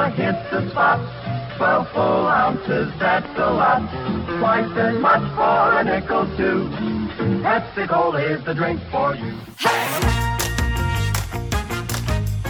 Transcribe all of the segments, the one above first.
Hits the spot. Twelve full ounces, that's a lot. Twice as much for a nickel, too. Pepsi Cola is the drink for you.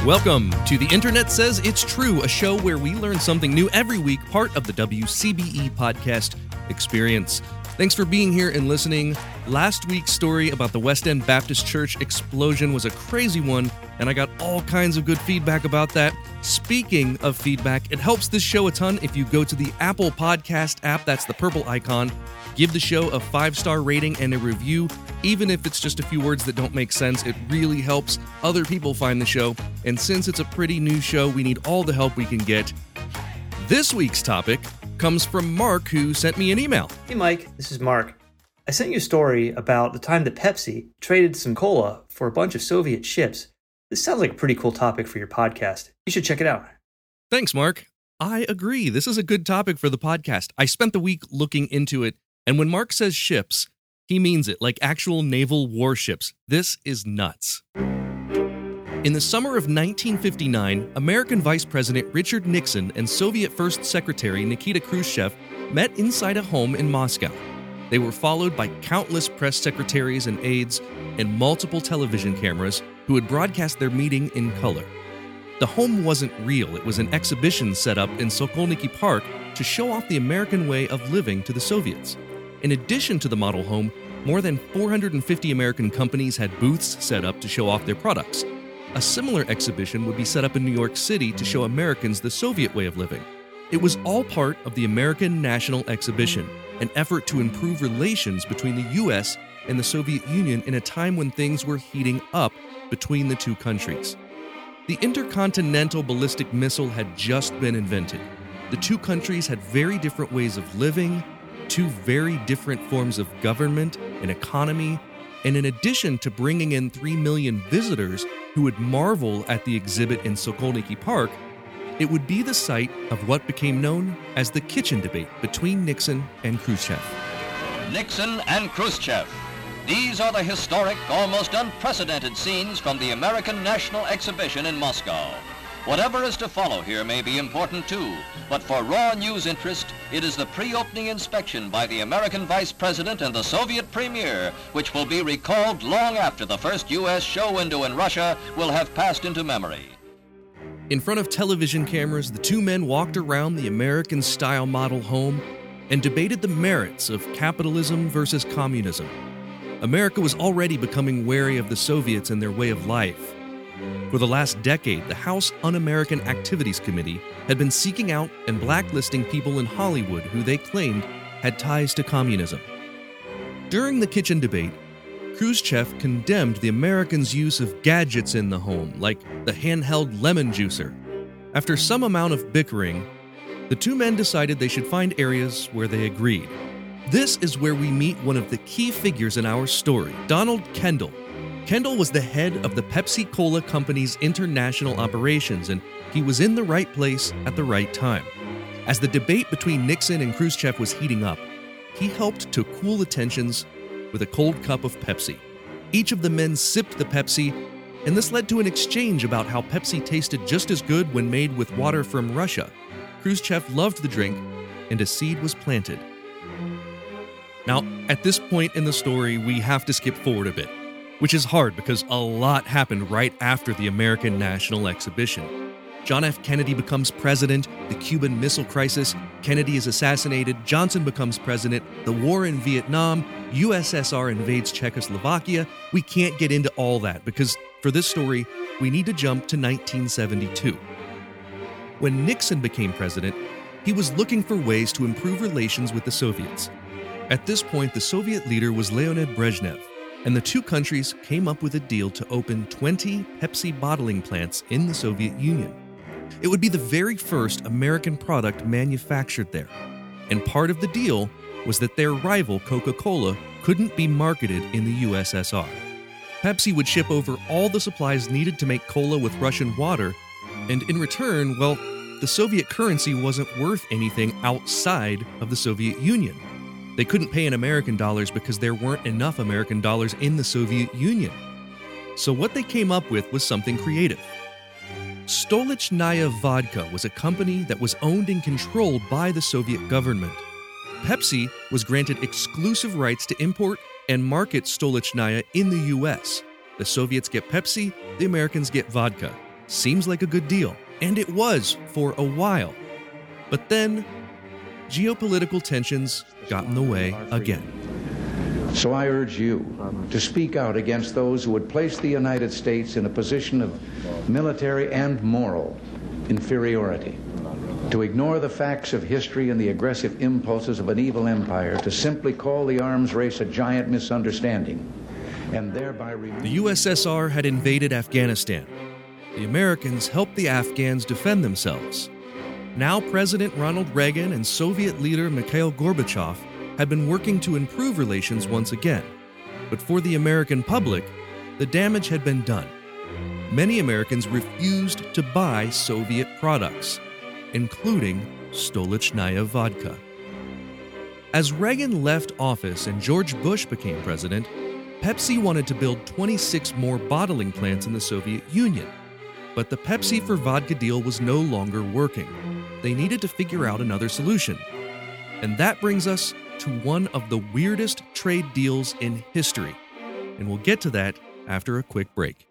Welcome to The Internet Says It's True, a show where we learn something new every week, part of the WCBE podcast experience. Thanks for being here and listening. Last week's story about the West End Baptist Church explosion was a crazy one, and I got all kinds of good feedback about that. Speaking of feedback, it helps this show a ton if you go to the Apple Podcast app, that's the purple icon. Give the show a five star rating and a review. Even if it's just a few words that don't make sense, it really helps other people find the show. And since it's a pretty new show, we need all the help we can get. This week's topic comes from Mark, who sent me an email. Hey Mike, this is Mark. I sent you a story about the time that Pepsi traded some cola for a bunch of Soviet ships. This sounds like a pretty cool topic for your podcast. You should check it out. Thanks, Mark. I agree. This is a good topic for the podcast. I spent the week looking into it, and when Mark says ships, he means it like actual naval warships. This is nuts. In the summer of 1959, American Vice President Richard Nixon and Soviet First Secretary Nikita Khrushchev met inside a home in Moscow. They were followed by countless press secretaries and aides and multiple television cameras who would broadcast their meeting in color. The home wasn't real, it was an exhibition set up in Sokolniki Park to show off the American way of living to the Soviets. In addition to the model home, more than 450 American companies had booths set up to show off their products. A similar exhibition would be set up in New York City to show Americans the Soviet way of living. It was all part of the American National Exhibition, an effort to improve relations between the US and the Soviet Union in a time when things were heating up between the two countries. The intercontinental ballistic missile had just been invented. The two countries had very different ways of living, two very different forms of government and economy, and in addition to bringing in 3 million visitors who would marvel at the exhibit in Sokolniki Park, it would be the site of what became known as the kitchen debate between Nixon and Khrushchev. Nixon and Khrushchev. These are the historic, almost unprecedented scenes from the American National Exhibition in Moscow. Whatever is to follow here may be important too, but for raw news interest, it is the pre-opening inspection by the American Vice President and the Soviet Premier, which will be recalled long after the first U.S. show window in Russia will have passed into memory. In front of television cameras, the two men walked around the American style model home and debated the merits of capitalism versus communism. America was already becoming wary of the Soviets and their way of life. For the last decade, the House Un American Activities Committee had been seeking out and blacklisting people in Hollywood who they claimed had ties to communism. During the kitchen debate, Khrushchev condemned the Americans' use of gadgets in the home, like the handheld lemon juicer. After some amount of bickering, the two men decided they should find areas where they agreed. This is where we meet one of the key figures in our story, Donald Kendall. Kendall was the head of the Pepsi Cola Company's international operations, and he was in the right place at the right time. As the debate between Nixon and Khrushchev was heating up, he helped to cool the tensions with a cold cup of Pepsi. Each of the men sipped the Pepsi, and this led to an exchange about how Pepsi tasted just as good when made with water from Russia. Khrushchev loved the drink, and a seed was planted. Now, at this point in the story, we have to skip forward a bit which is hard because a lot happened right after the American National Exhibition. John F. Kennedy becomes president, the Cuban Missile Crisis, Kennedy is assassinated, Johnson becomes president, the war in Vietnam, USSR invades Czechoslovakia. We can't get into all that because for this story, we need to jump to 1972. When Nixon became president, he was looking for ways to improve relations with the Soviets. At this point, the Soviet leader was Leonid Brezhnev, and the two countries came up with a deal to open 20 Pepsi bottling plants in the Soviet Union. It would be the very first American product manufactured there. And part of the deal was that their rival Coca Cola couldn't be marketed in the USSR. Pepsi would ship over all the supplies needed to make cola with Russian water, and in return, well, the Soviet currency wasn't worth anything outside of the Soviet Union. They couldn't pay in American dollars because there weren't enough American dollars in the Soviet Union. So, what they came up with was something creative. Stolichnaya Vodka was a company that was owned and controlled by the Soviet government. Pepsi was granted exclusive rights to import and market Stolichnaya in the US. The Soviets get Pepsi, the Americans get vodka. Seems like a good deal, and it was for a while. But then, geopolitical tensions got in the way again. So I urge you to speak out against those who would place the United States in a position of military and moral inferiority, to ignore the facts of history and the aggressive impulses of an evil empire, to simply call the arms race a giant misunderstanding, and thereby. The USSR had invaded Afghanistan. The Americans helped the Afghans defend themselves. Now, President Ronald Reagan and Soviet leader Mikhail Gorbachev had been working to improve relations once again. But for the American public, the damage had been done. Many Americans refused to buy Soviet products, including Stolichnaya vodka. As Reagan left office and George Bush became president, Pepsi wanted to build 26 more bottling plants in the Soviet Union. But the Pepsi for vodka deal was no longer working. They needed to figure out another solution. And that brings us to one of the weirdest trade deals in history. And we'll get to that after a quick break.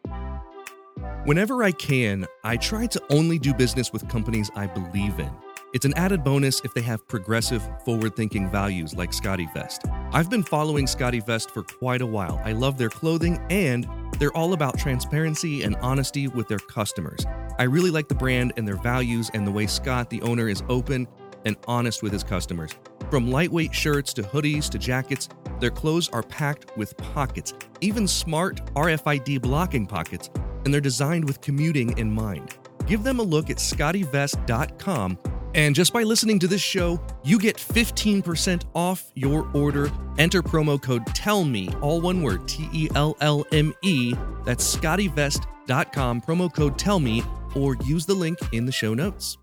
Whenever I can, I try to only do business with companies I believe in. It's an added bonus if they have progressive, forward thinking values like SCOTTeVEST. I've been following SCOTTeVEST for quite a while. I love their clothing and they're all about transparency and honesty with their customers. I really like the brand and their values and the way Scott, the owner, is open and honest with his customers. From lightweight shirts to hoodies to jackets, their clothes are packed with pockets, even smart RFID blocking pockets, and they're designed with commuting in mind. Give them a look at scottevest.com, and just by listening to this show, you get 15% off your order. Enter promo code TELLME, all one word, T E L L M E. That's scottevest.com, promo code TELLME, or use the link in the show notes.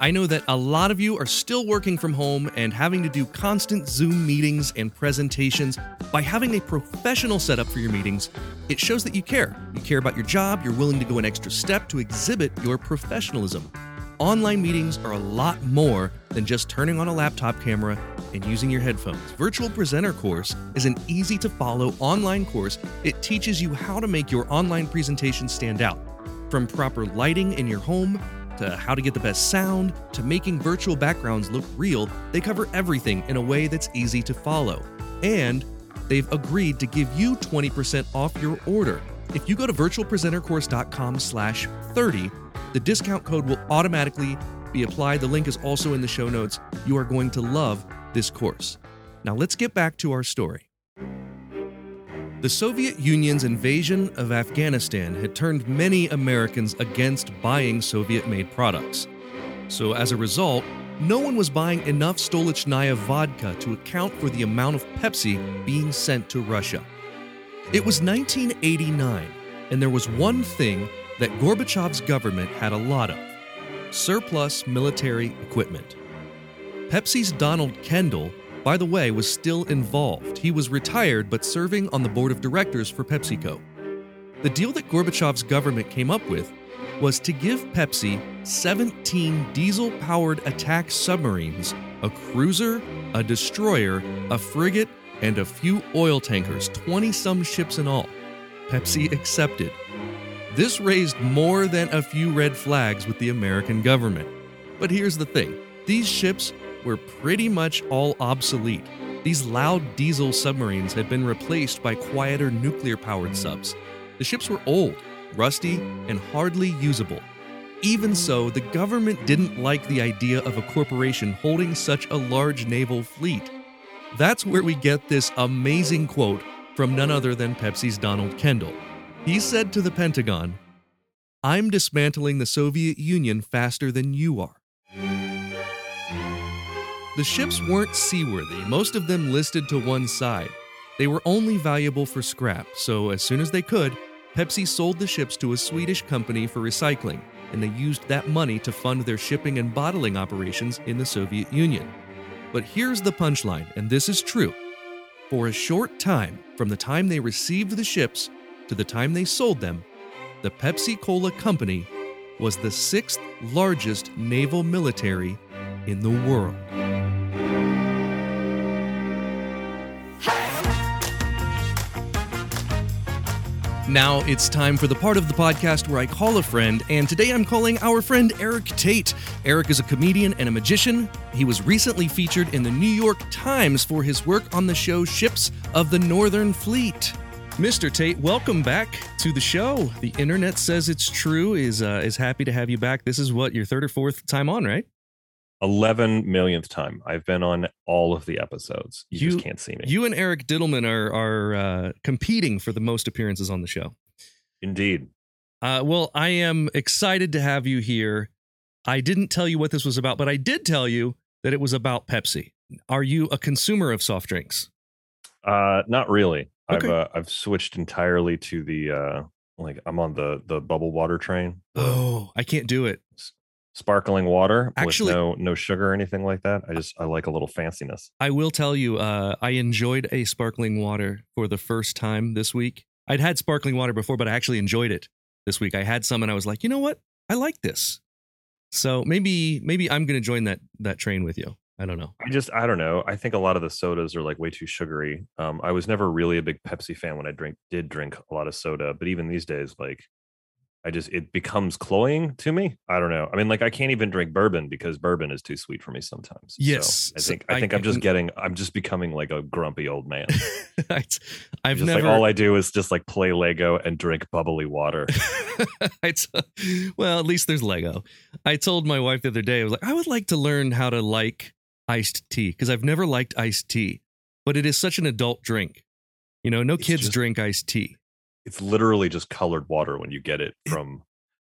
I know that a lot of you are still working from home and having to do constant Zoom meetings and presentations. By having a professional setup for your meetings, it shows that you care. You care about your job, you're willing to go an extra step to exhibit your professionalism. Online meetings are a lot more than just turning on a laptop camera and using your headphones. Virtual Presenter Course is an easy to follow online course. It teaches you how to make your online presentation stand out. From proper lighting in your home to how to get the best sound, to making virtual backgrounds look real, they cover everything in a way that's easy to follow. And they've agreed to give you 20% off your order. If you go to virtualpresentercourse.com slash 30, the discount code will automatically be applied. The link is also in the show notes. You are going to love this course. Now let's get back to our story. The Soviet Union's invasion of Afghanistan had turned many Americans against buying Soviet made products. So, as a result, no one was buying enough Stolichnaya vodka to account for the amount of Pepsi being sent to Russia. It was 1989, and there was one thing that Gorbachev's government had a lot of surplus military equipment. Pepsi's Donald Kendall by the way, was still involved. He was retired but serving on the board of directors for PepsiCo. The deal that Gorbachev's government came up with was to give Pepsi 17 diesel powered attack submarines, a cruiser, a destroyer, a frigate, and a few oil tankers, 20 some ships in all. Pepsi accepted. This raised more than a few red flags with the American government. But here's the thing these ships were pretty much all obsolete. These loud diesel submarines had been replaced by quieter nuclear powered subs. The ships were old, rusty, and hardly usable. Even so, the government didn't like the idea of a corporation holding such a large naval fleet. That's where we get this amazing quote from none other than Pepsi's Donald Kendall. He said to the Pentagon, I'm dismantling the Soviet Union faster than you are. The ships weren't seaworthy, most of them listed to one side. They were only valuable for scrap, so as soon as they could, Pepsi sold the ships to a Swedish company for recycling, and they used that money to fund their shipping and bottling operations in the Soviet Union. But here's the punchline, and this is true. For a short time, from the time they received the ships to the time they sold them, the Pepsi Cola Company was the sixth largest naval military in the world. Now it's time for the part of the podcast where I call a friend, and today I'm calling our friend Erik Tait. Erik is a comedian and a magician. He was recently featured in the New York Times for his work on the show Ships of the Northern Fleet. Mr. Tait, welcome back to the show. The internet says it's true. is uh, is happy to have you back. This is what your third or fourth time on, right? 11 millionth time. I've been on all of the episodes. You, You- just can't see me. You and Eric Diddleman are are uh, competing for the most appearances on the show. Indeed. Uh, well, I am excited to have you here. I didn't tell you what this was about, but I did tell you that it was about Pepsi. Are you a consumer of soft drinks? Uh not really. Okay. I've uh, I've switched entirely to the uh like I'm on the the bubble water train. Oh, I can't do it. Sparkling water Actually- with no no sugar or anything like that. I just I like a little fanciness. I will tell you, uh, I enjoyed a sparkling water for the first time this week. I'd had sparkling water before, but I actually enjoyed it this week. I had some, and I was like, you know what? I like this. So maybe maybe I'm going to join that that train with you. I don't know. I just I don't know. I think a lot of the sodas are like way too sugary. Um I was never really a big Pepsi fan when I drink did drink a lot of soda, but even these days like I just it becomes cloying to me. I don't know. I mean like I can't even drink bourbon because bourbon is too sweet for me sometimes. So Yes. I think I I- think I I'm just getting I'm just becoming like a grumpy old man. I've I've just never. like all I do is just like play Lego and drink bubbly water. I t- well, at least there's Lego. I told my wife the other day, I was like, I would like to learn how to like iced tea because I've never liked iced tea, but it is such an adult drink. You know, no It's kids just- drink iced tea. It's literally just colored water when you get it from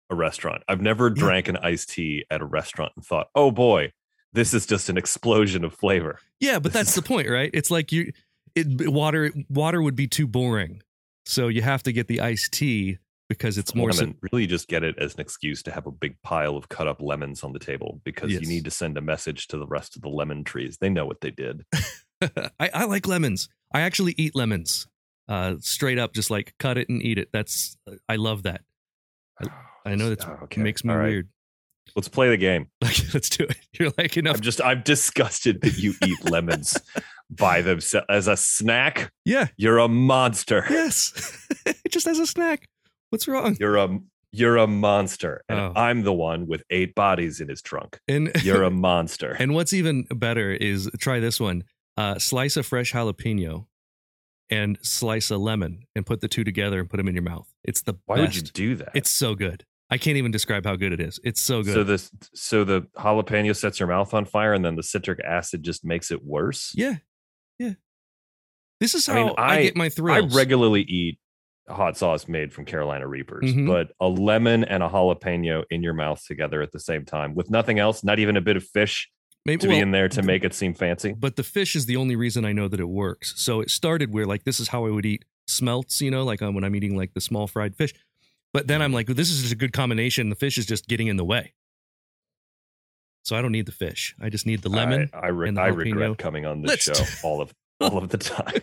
a restaurant. I've never drank an iced tea at a restaurant and thought, "Oh boy, this is just an explosion of flavor." Yeah, but This that's is- the point, right? It's like you, it water water would be too boring, so you have to get the iced tea because it's more. lemon. really just get it as an excuse to have a big pile of cut up lemons on the table because Yes. you need to send a message to the rest of the lemon trees. They know what they did. I, I like lemons. I actually eat lemons, uh, straight up, just like cut it and eat it. That's I love that. I know that Oh, okay. makes me right. weird. Let's play the game. Let's do it. You're like enough. I'm just I'm disgusted that you eat lemons by themselves as a snack. yeah. You're a monster. Yes. just as a snack. What's wrong? You're a you're a monster. And Oh. I'm the one with eight bodies in his trunk. And You're a monster. and what's even better is try this one. Uh, slice a fresh jalapeno and slice a lemon and put the two together and put them in your mouth. It's the Why best. would you do that? It's so good. I can't even describe how good it is. It's so good. so this so the jalapeno sets your mouth on fire and then the citric acid just makes it worse. yeah. Yeah. This is how I I, mean, I- get my I regularly eat hot sauce made from Carolina Reapers, Mhm. but a lemon and a jalapeno in your mouth together at the same time with nothing else, not even a bit of fish Maybe, to be in there to make it seem fancy. but the fish is the only reason I know that it works. So it started where like this is how I would eat smelts, you know, like uh, when I'm eating like the small fried fish. But then I'm like, this is just a good combination. The fish is just getting in the way. So I don't need the fish. I just need the lemon. I, I, re- the I regret coming on this Let's- show all of all of the time.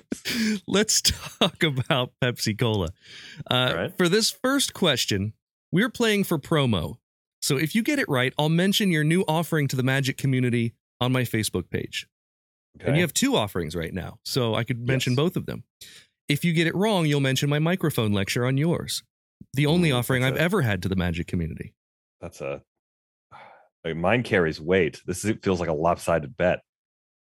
Let's talk about Pepsi Cola. Uh, right. For this first question, we're playing for promo. So if you get it right, I'll mention your new offering to the Magic community on my Facebook page. And you have two offerings right now. So I could mention Yes. both of them. If you get it wrong, you'll mention my microphone lecture on yours. The only Ooh, offering I've a- ever had to the Magic community. That's a like, mine carries weight. This is, it feels like a lopsided bet.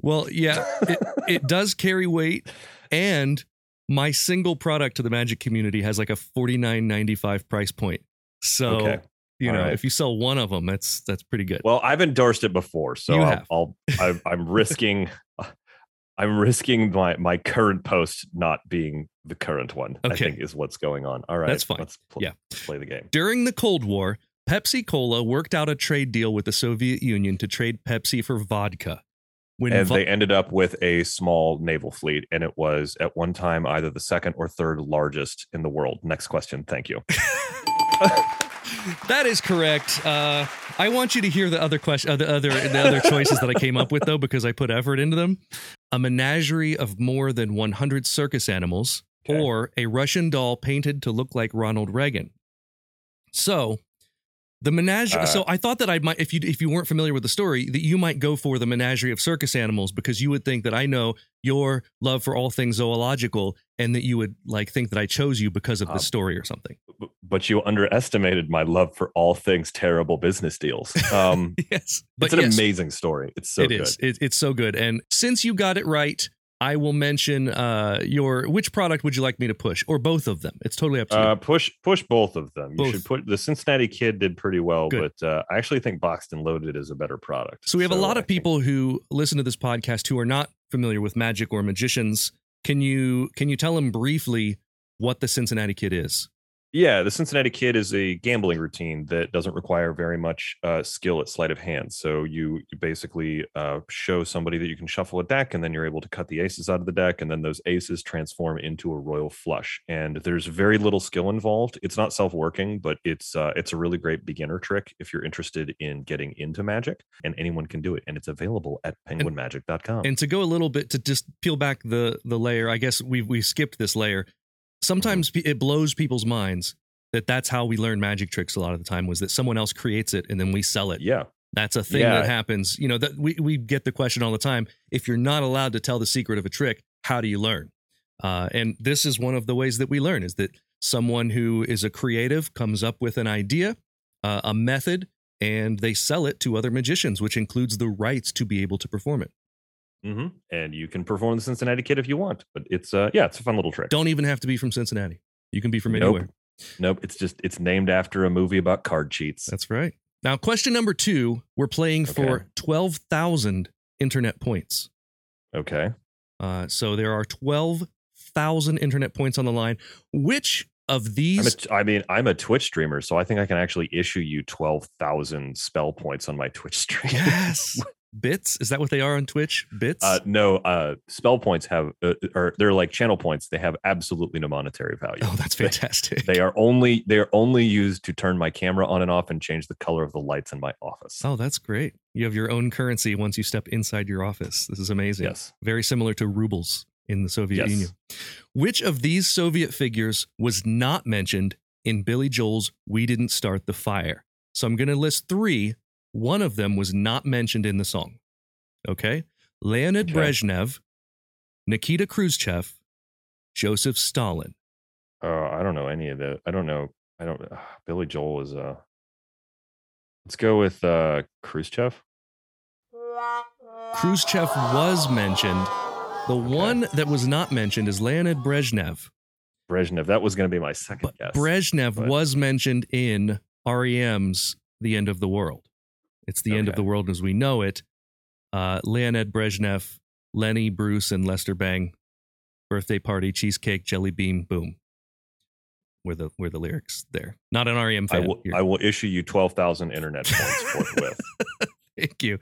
Well, yeah, it, it does carry weight. And my single product to the Magic community has like a forty nine ninety five price point. So Okay. You All know, right. if you sell one of them, that's that's pretty good. Well, I've endorsed it before, so I'll. I'll I'm, I'm risking I'm risking my my current post not being the current one. I think is what's going on. All right, That's fine. Let's pl- Yeah. play the game. During the Cold War, Pepsi Cola worked out a trade deal with the Soviet Union to trade Pepsi for vodka. When And vo- they ended up with a small naval fleet, and it was at one time either the second or third largest in the world. Next question. Thank you. that is correct. Uh, I want you to hear the other question, uh, the other the other choices that I came up with though, because I put effort into them. A menagerie of more than 100 circus animals, Okay. or a Russian doll painted to look like Ronald Reagan. So, The menagerie. Uh, so I thought that I might, if you if you weren't familiar with the story, that you might go for the menagerie of circus animals because you would think that I know your love for all things zoological, and that you would like think that I chose you because of Uh, this story or something. But you underestimated my love for all things terrible business deals. Um, yes, it's an yes, amazing story. It's so it good. is. It, it's so good. And since you got it right, I will mention uh, your which product would you like me to push, or both of them. It's totally up to you. Uh, push push both of them. You should put the Cincinnati Kid did pretty well, Good. but uh, I actually think Boxed and Loaded is a better product. So we have a lot I of think- people who listen to this podcast who are not familiar with magic or magicians. Can you can you tell them briefly what the Cincinnati Kid is? Yeah, the Cincinnati Kid is a gambling routine that doesn't require very much uh, skill at sleight of hand. So you, you basically uh, show somebody that you can shuffle a deck, and then you're able to cut the aces out of the deck, and then those aces transform into a royal flush. And there's very little skill involved. It's not self-working, but it's uh, it's a really great beginner trick if you're interested in getting into magic, and anyone can do it. And it's available at penguinmagic.com. And to go a little bit to just peel back the the layer, I guess we we skipped this layer. Sometimes it blows people's minds that that's how we learn magic tricks. A lot of the time was that someone else creates it and then we sell it. yeah, That's a thing Yeah. that happens. You know that we we get the question all the time. If you're not allowed to tell the secret of a trick, how do you learn? Uh, and this is one of the ways that we learn is that someone who is a creative comes up with an idea, uh, a method, and they sell it to other magicians, which includes the rights to be able to perform it. Hmm and you can perform the Cincinnati Kid if you want. But it's uh, yeah, it's a fun little trick. Don't even have to be from Cincinnati. You can be from anywhere. Nope, it's just it's named after a movie about card cheats. That's right. Now, question number two: We're playing for twelve thousand internet points. Okay. Uh, so there are twelve thousand internet points on the line. Which of these? I mean, I'm a Twitch streamer, so I think I can actually issue you 12,000 spell points on my Twitch stream. yes, bits. Is that what they are on Twitch? Bits. Uh, no, uh, spell points have, uh, or they're like channel points. They have absolutely no monetary value. oh, that's They- fantastic. They are only they are only used to turn my camera on and off and change the color of the lights in my office. oh, that's great. You have your own currency once you step inside your office. This is amazing. Yes. Very similar to rubles in the Soviet Yes. Union. Which of these Soviet figures was not mentioned in Billy Joel's We Didn't Start the Fire? So I'm going to list three. One of them was not mentioned in the song. Okay? Leonid Okay. Brezhnev, Nikita Khrushchev, Joseph Stalin. Uh, I don't know any of the. I don't know. I don't. Uh, Billy Joel is uh Let's go with uh Khrushchev. Khrushchev was mentioned. The one that was not mentioned is Leonid Brezhnev. Brezhnev. That was going to be my second But guess. Brezhnev but- was mentioned in REM's The End of the World. It's the end of the world as we know it. Uh, Leonid Brezhnev, Lenny Bruce, and Lester Bang. Birthday party, cheesecake, jelly bean, boom. Were the were the lyrics there? Not an REM I will. I will issue you twelve thousand internet points forthwith. Thank you.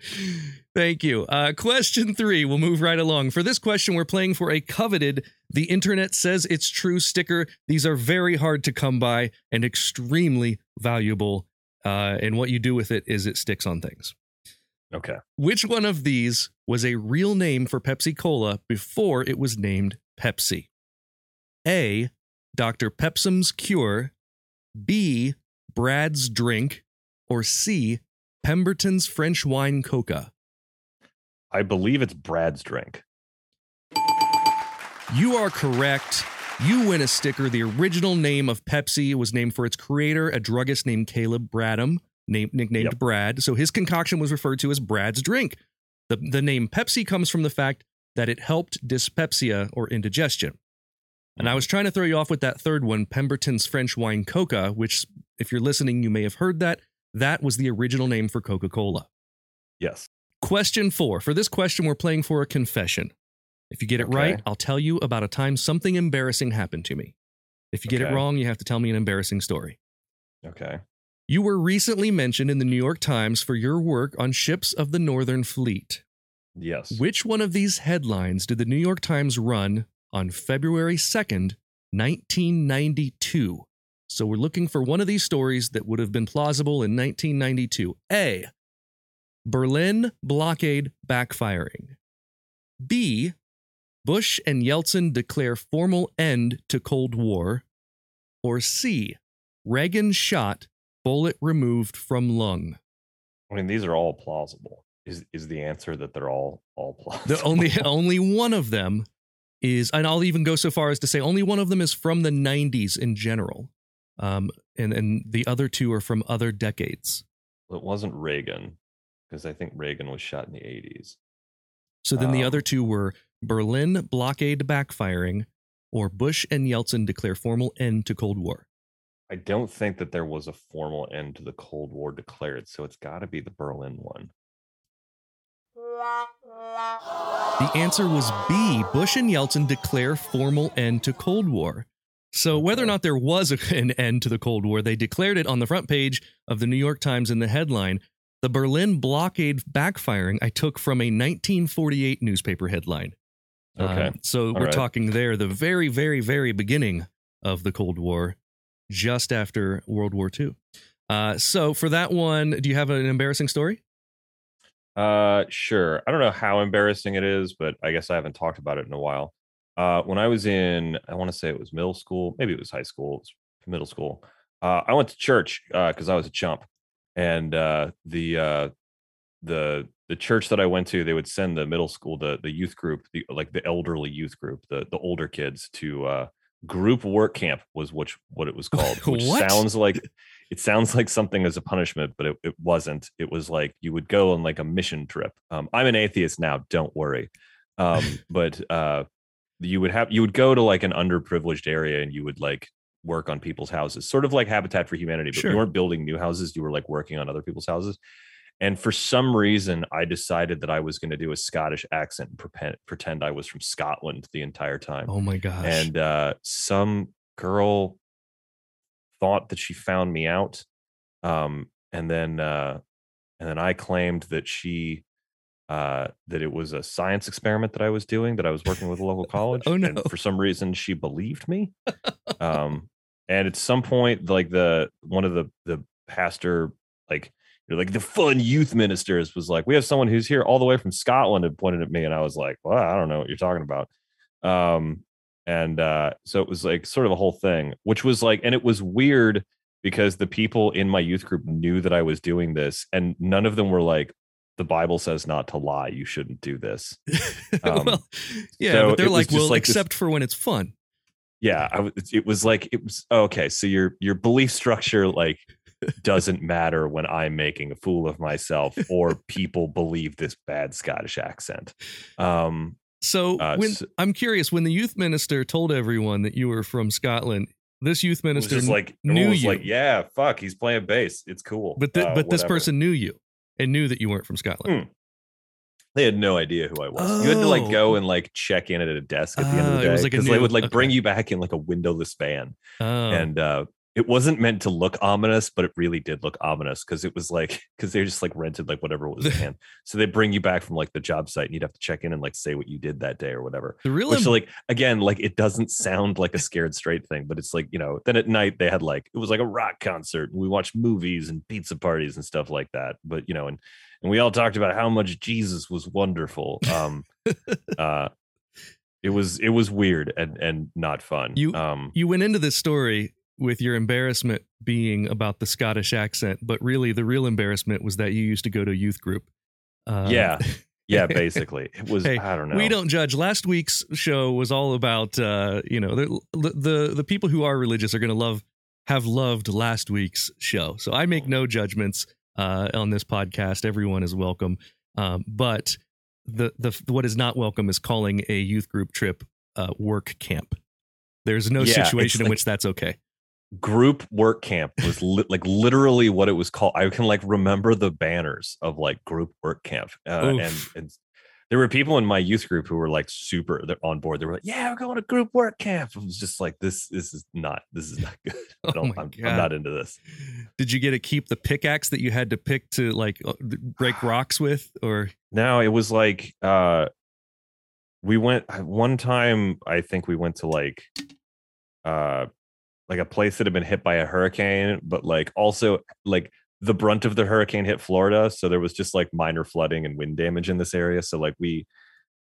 Thank you. Uh, question three. We'll move right along. For this question, we're playing for a coveted The Internet Says It's True sticker. These are very hard to come by and extremely valuable. Uh, and what you do with it is it sticks on things. Okay. Which one of these was a real name for Pepsi Cola before it was named Pepsi? A. Dr. Pepsum's Cure. B. Brad's Drink. Or C. Pemberton's French Wine Coca. I believe it's Brad's drink. You are correct. You win a sticker. The original name of Pepsi was named for its creator, a druggist named Caleb Bradham, named, nicknamed Yep. Brad. So his concoction was referred to as Brad's drink. The, the name Pepsi comes from the fact that it helped dyspepsia or indigestion. And I was trying to throw you off with that third one, Pemberton's French Wine Coca, which, if you're listening, you may have heard that. That was the original name for Coca Cola. Yes. Question four. For this question, we're playing for a confession. If you get it Okay. right, I'll tell you about a time something embarrassing happened to me. If you get it wrong, you have to tell me an embarrassing story. Okay. You were recently mentioned in the New York Times for your work on ships of the Northern Fleet. Yes. Which one of these headlines did the New York Times run on February 2nd, 1992? So we're looking for one of these stories that would have been plausible in 1992. A. Berlin blockade backfiring. B. Bush and Yeltsin declare formal end to Cold War. Or C. Reagan shot bullet removed from lung. I mean, these are all plausible. Is is the answer that they're all all plausible? The only only one of them is, and I'll even go so far as to say only one of them is from the 90s in general, um, and and the other two are from other decades. it wasn't Reagan because I think Reagan was shot in the 80s. So then the Um, other two were Berlin blockade backfiring, or Bush and Yeltsin declare formal end to Cold War. I don't think that there was a formal end to the Cold War declared, so it's got to be the Berlin one. The answer was B. Bush and Yeltsin declare formal end to Cold War. So whether or not there was an end to the Cold War, they declared it on the front page of the New York Times in the headline. The Berlin blockade backfiring I took from a 1948 newspaper headline. Okay. Um, so we're right. talking there the very, very, very beginning of the Cold War, just after World War II. Uh, so for that one, do you have an embarrassing story? Uh, sure. I don't know how embarrassing it is, but I guess I haven't talked about it in a while. Uh, when I was in, I want to say it was middle school, maybe it was high school, it was middle school. Uh, I went to church because I was a chump, and uh, the uh, the the church that I went to, they would send the middle school, the the youth group, the like the elderly youth group, the the older kids to uh, group work camp was which what it was called, which sounds like it sounds like something as a punishment, but it, it wasn't. It was like you would go on like a mission trip. Um, I'm an atheist now, don't worry. Um, but uh, you would have you would go to like an underprivileged area and you would like work on people's houses, sort of like Habitat for Humanity, but Sure. you weren't building new houses, you were like working on other people's houses. And for some reason, I decided that I was going to do a Scottish accent and pretend, I was from Scotland the entire time Oh my gosh. and uh, some girl thought that she found me out um, and then uh, and then i claimed that she uh, that it was a science experiment that i was doing that i was working with a local college Oh, and no. for some reason she believed me um, and at some point like the one of the the pastor like you know, like the fun youth ministers was like we have someone who's here all the way from scotland and pointed at me and i was like well i don't know what you're talking about um and uh so it was like sort of a whole thing which was like and it was weird because the people in my youth group knew that i was doing this and none of them were like the bible says not to lie you shouldn't do this um, well, yeah, so but they're like, well, like this- except for when it's fun. yeah I, it was like it was okay so your your belief structure like doesn't matter when i'm making a fool of myself or people believe this bad scottish accent. Um So Uh, when s- I'm curious, when the youth minister told everyone that you were from Scotland, this youth was minister just like knew was you, like yeah fuck he's playing bass. It's cool. But Uh, but this person knew you and knew that you weren't from Scotland. they had no idea who I was. You had to like Oh. go and like check in at a desk at the end of Ah, the day was like because they would like bring you back in like a windowless van, Oh, and uh, it wasn't meant to look ominous, but it really did look ominous because it was like because they just like rented like whatever was in hand. So they bring you back from like the job site, and you'd have to check in and like say what you did that day or whatever. the real Which em- like again, like it doesn't sound like a scared straight thing, but it's like you know. Then at night they had like it was like a rock concert. And we watched movies and pizza parties and stuff like that. But you know, and and we all talked about how much Jesus was wonderful. Um, uh, it was it was weird and and not fun. You- um, you went into this story with your embarrassment being about the Scottish accent, but really the real embarrassment was that you used to go to a youth group. Uh, yeah, yeah. Basically, it was. Hey, I don't know. We don't judge. Last week's show was all about uh, you know the the the people who are religious are going to love have loved last week's show. So I make no judgments uh, on this podcast. Everyone is welcome, um, but the the what is not welcome is calling a youth group trip uh, work camp. There's no Yeah, situation in like- which that's okay. Group work camp was li- like literally what it was called. I can like remember the banners of like group work camp, uh, and and there were people in my youth group who were like super on board. They were like, "Yeah, we're going to group work camp." It was just like this. This is not. This is not good. I Oh don't, my I'm, I'm not into this. Did you get to keep the pickaxe that you had to pick to like uh, break rocks with, or No, it was like uh we went one time I think we went to like uh like a place that had been hit by a hurricane, but like also like the brunt of the hurricane hit Florida, so there was just like minor flooding and wind damage in this area. So like we,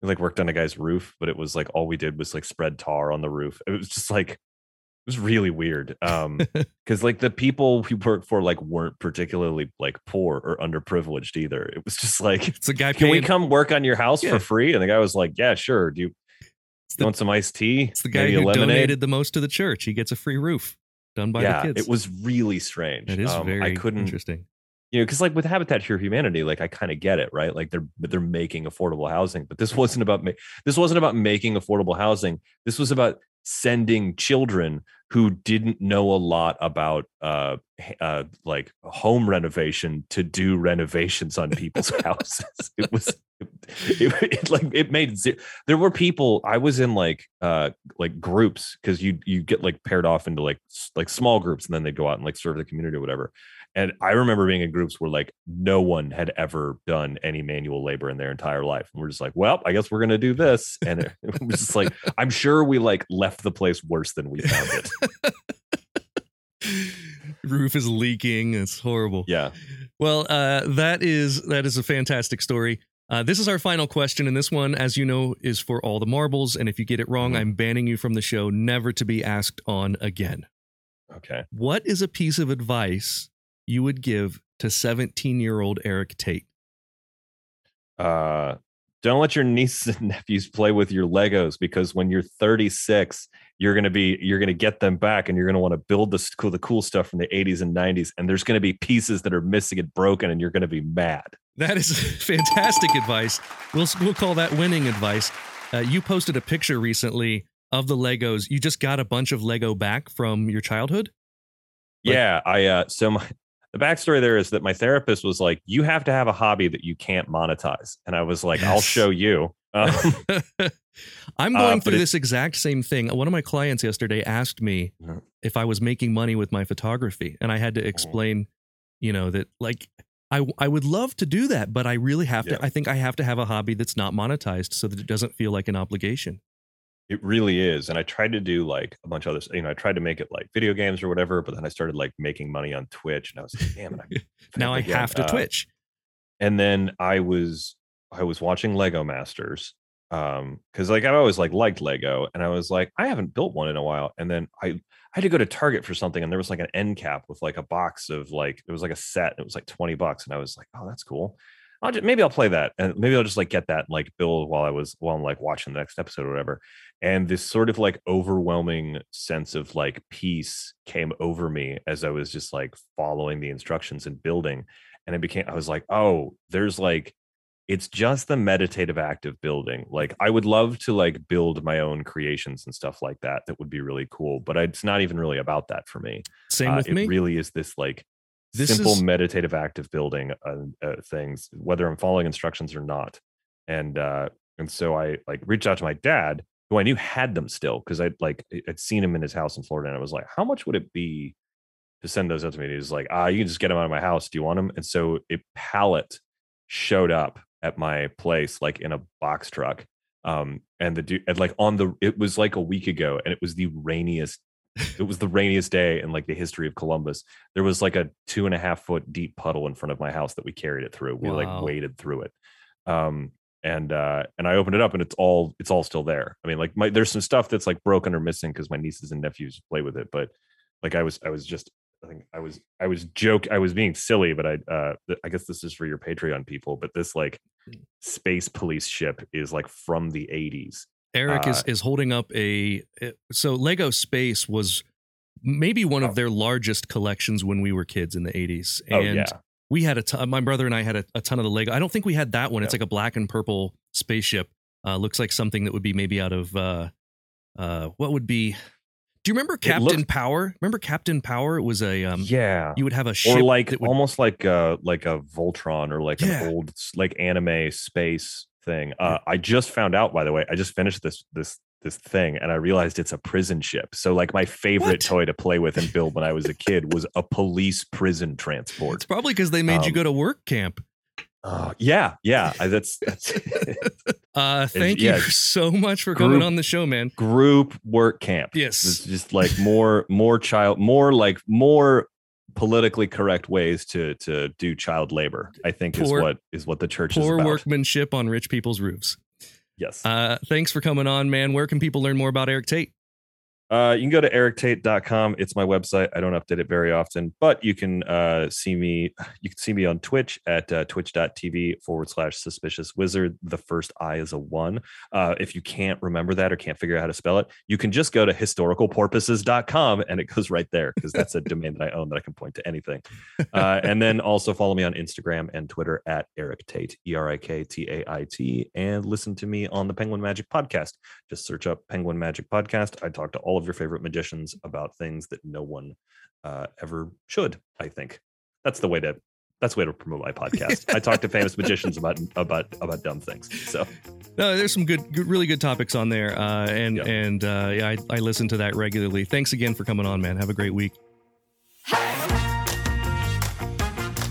we like worked on a guy's roof, but it was like all we did was like spread tar on the roof. It was just like it was really weird. Um, because like the people we worked for like weren't particularly like poor or underprivileged either. It was just like, It's a guy can we come work on your house Yeah. for free? And the guy was like, yeah, sure. Do you the, want some iced tea? it's the guy Maybe who lemonade? donated the most to the church. He gets a free roof done by yeah, the kids. it was really strange. It is Um, very I couldn't, interesting. you know, because like with Habitat for Humanity, like I kind of get it, right? Like they're they're making affordable housing, but this wasn't about ma- this wasn't about making affordable housing. This was about sending children who didn't know a lot about uh, uh like home renovation to do renovations on people's houses. It was it, it, like it made ze- there were people I was in like uh like groups because you you get like paired off into like like small groups and then they go out and like serve the community or whatever. And I remember being in groups where like no one had ever done any manual labor in their entire life. And we're just like, well, I guess we're gonna do this. And it, it was just like, I'm sure we like left the place worse than we found it. Roof is leaking. It's horrible. Yeah. Well, uh, that is that is a fantastic story. Uh, this is our final question, and this one, as you know, is for all the marbles. And if you get it wrong, Mhm. I'm banning you from the show, never to be asked on again. Okay. What is a piece of advice you would give to 17 year old Erik Tait? Uh don't let your nieces and nephews play with your Legos because when you're 36, you're gonna be you're gonna get them back and you're gonna want to build the cool the cool stuff from the 80s and 90s, and there's gonna be pieces that are missing and broken, and you're gonna be mad. That is fantastic advice. We'll we'll call that winning advice. Uh, you posted a picture recently of the Legos. You just got a bunch of Lego back from your childhood. Like- yeah, I uh so my the backstory there is that my therapist was like, you have to have a hobby that you can't monetize. And I was like, I'll show you. Um, I'm Uh, going but through this exact same thing. One of my clients yesterday asked me if I was making money with my photography, and I had to explain, you know, that like I I would love to do that, but I really have Yeah. to. I think I have to have a hobby that's not monetized so that it doesn't feel like an obligation. It really is. And I tried to do like a bunch of others, you know, I tried to make it like video games or whatever, but then I started like making money on Twitch and I was like, damn it. I'm now I again. have to Uh, Twitch. And then I was I was watching Lego Masters. Um, because like I've always like liked Lego, and I was like, I haven't built one in a while. And then I I had to go to Target for something, and there was like an end cap with like a box of like it was like a set, and it was like 20 bucks. And I was like, oh, that's cool. I'll just maybe I'll play that and maybe I'll just like get that and like build while I was while I'm like watching the next episode or whatever. And this sort of like overwhelming sense of like peace came over me as I was just like following the instructions and building. And it became I was like, oh, there's like it's just the meditative act of building. Like I would love to like build my own creations and stuff like that. That would be really cool. But it's not even really about that for me. Same Uh, with it me. really is this like This simple is- meditative act of building uh, uh, things, whether I'm following instructions or not. And uh, and so I like reached out to my dad, who I knew had them still because I'd like I'd seen him in his house in Florida, and I was like, how much would it be to send those out to me? And he was like, ah, you can just get them out of my house. Do you want them? And so a pallet showed up at my place, like in a box truck. Um, and the dude, and like on the, it was like a week ago, and it was the rainiest it was the rainiest day in like the history of Columbus. There was like a two and a half foot deep puddle in front of my house that we carried it through. We Wow. like waded through it. Um and uh and I opened it up and it's all it's all still there. I mean, like my there's some stuff that's like broken or missing because my nieces and nephews play with it, but like I was I was just I think I was I was joke I was being silly, but I uh I guess this is for your Patreon people, but this like space police ship is like from the 80s. Erik is uh, is holding up a so Lego Space was maybe one of Oh. their largest collections when we were kids in the 80s Oh and yeah. We had a ton my brother and I had a, a ton of the Lego I don't think we had that one it's Yeah. like a black and purple spaceship uh looks like something that would be maybe out of uh uh what would be Do you remember Captain looks- Power remember Captain Power it was a um yeah. you would have a ship or like would, almost like a like a Voltron or like Yeah. an old like anime space thing. Uh, I just found out, by the way, I just finished this this this thing and I realized it's a prison ship. So like my favorite What? toy to play with and build when I was a kid was a police prison transport. it's probably because they made you um, go to work camp Uh, yeah, yeah. I, that's that's uh thank you so much for coming on the show man group work camp. yes It's just like more more child more like more politically correct ways to to do child labor. I think Poor- is what is what the church is poor about. workmanship on rich people's roofs Yes. Uh, thanks for coming on, man. Where can people learn more about Erik Tait? Uh, you can go to eriktait.com. It's my website. I don't update it very often, but you can uh, see me. You can see me on Twitch at uh, twitch.tv forward slash suspicious wizard. The first I is a one. Uh, if you can't remember that or can't figure out how to spell it, you can just go to historicalporpoises.com and it goes right there because that's a domain that I own that I can point to anything. Uh, and then also follow me on Instagram and Twitter at Erik Tait, E R I K T A I T, and listen to me on the Penguin Magic Podcast. Just search up Penguin Magic Podcast. I talk to all of your favorite magicians about things that no one uh, ever should. I think that's the way to that's the way to promote my podcast. I talk to famous magicians about about about dumb things. So No, there's some good, good really good topics on there, uh, and Yep. and uh, yeah, I, I listen to that regularly. Thanks again for coming on, man. Have a great week.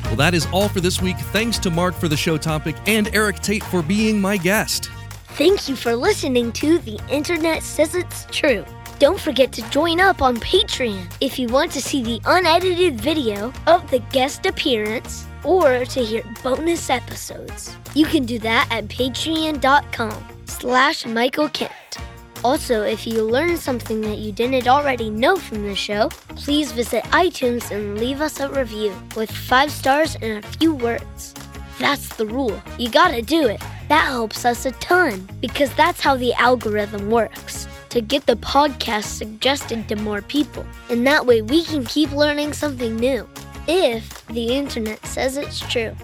Well, that is all for this week. Thanks to Mark for the show topic and Erik Tait for being my guest. Thank you for listening to The Internet Says It's True. Don't forget to join up on Patreon if you want to see the unedited video of the guest appearance or to hear bonus episodes. You can do that at patreon.com slash Michael Kent. Also, if you learned something that you didn't already know from the show, please visit iTunes and leave us a review with five stars and a few words. That's the rule. You gotta do it. That helps us a ton because that's how the algorithm works to get the podcast suggested to more people. And that way we can keep learning something new if the internet says it's true.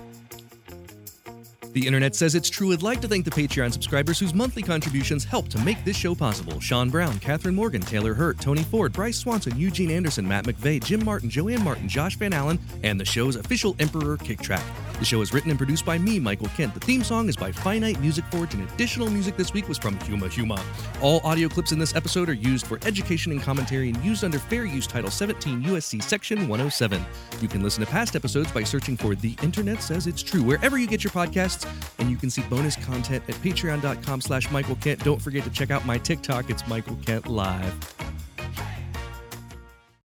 The internet says it's true. I'd like to thank the Patreon subscribers whose monthly contributions help to make this show possible. Sean Brown, Catherine Morgan, Taylor Hurt, Tony Ford, Bryce Swanson, Eugene Anderson, Matt McVeigh, Jim Martin, Joanne Martin, Josh Van Allen, and the show's official Emperor Kick Track. The show is written and produced by me, Michael Kent. The theme song is by Finite Music Forge, and additional music this week was from Huma Huma. All audio clips in this episode are used for education and commentary and used under Fair Use Title 17 USC Section 107. You can listen to past episodes by searching for The Internet Says It's True wherever you get your podcasts, and you can see bonus content at patreon.com slash Michael Kent. Don't forget to check out my TikTok. It's Michael Kent Live.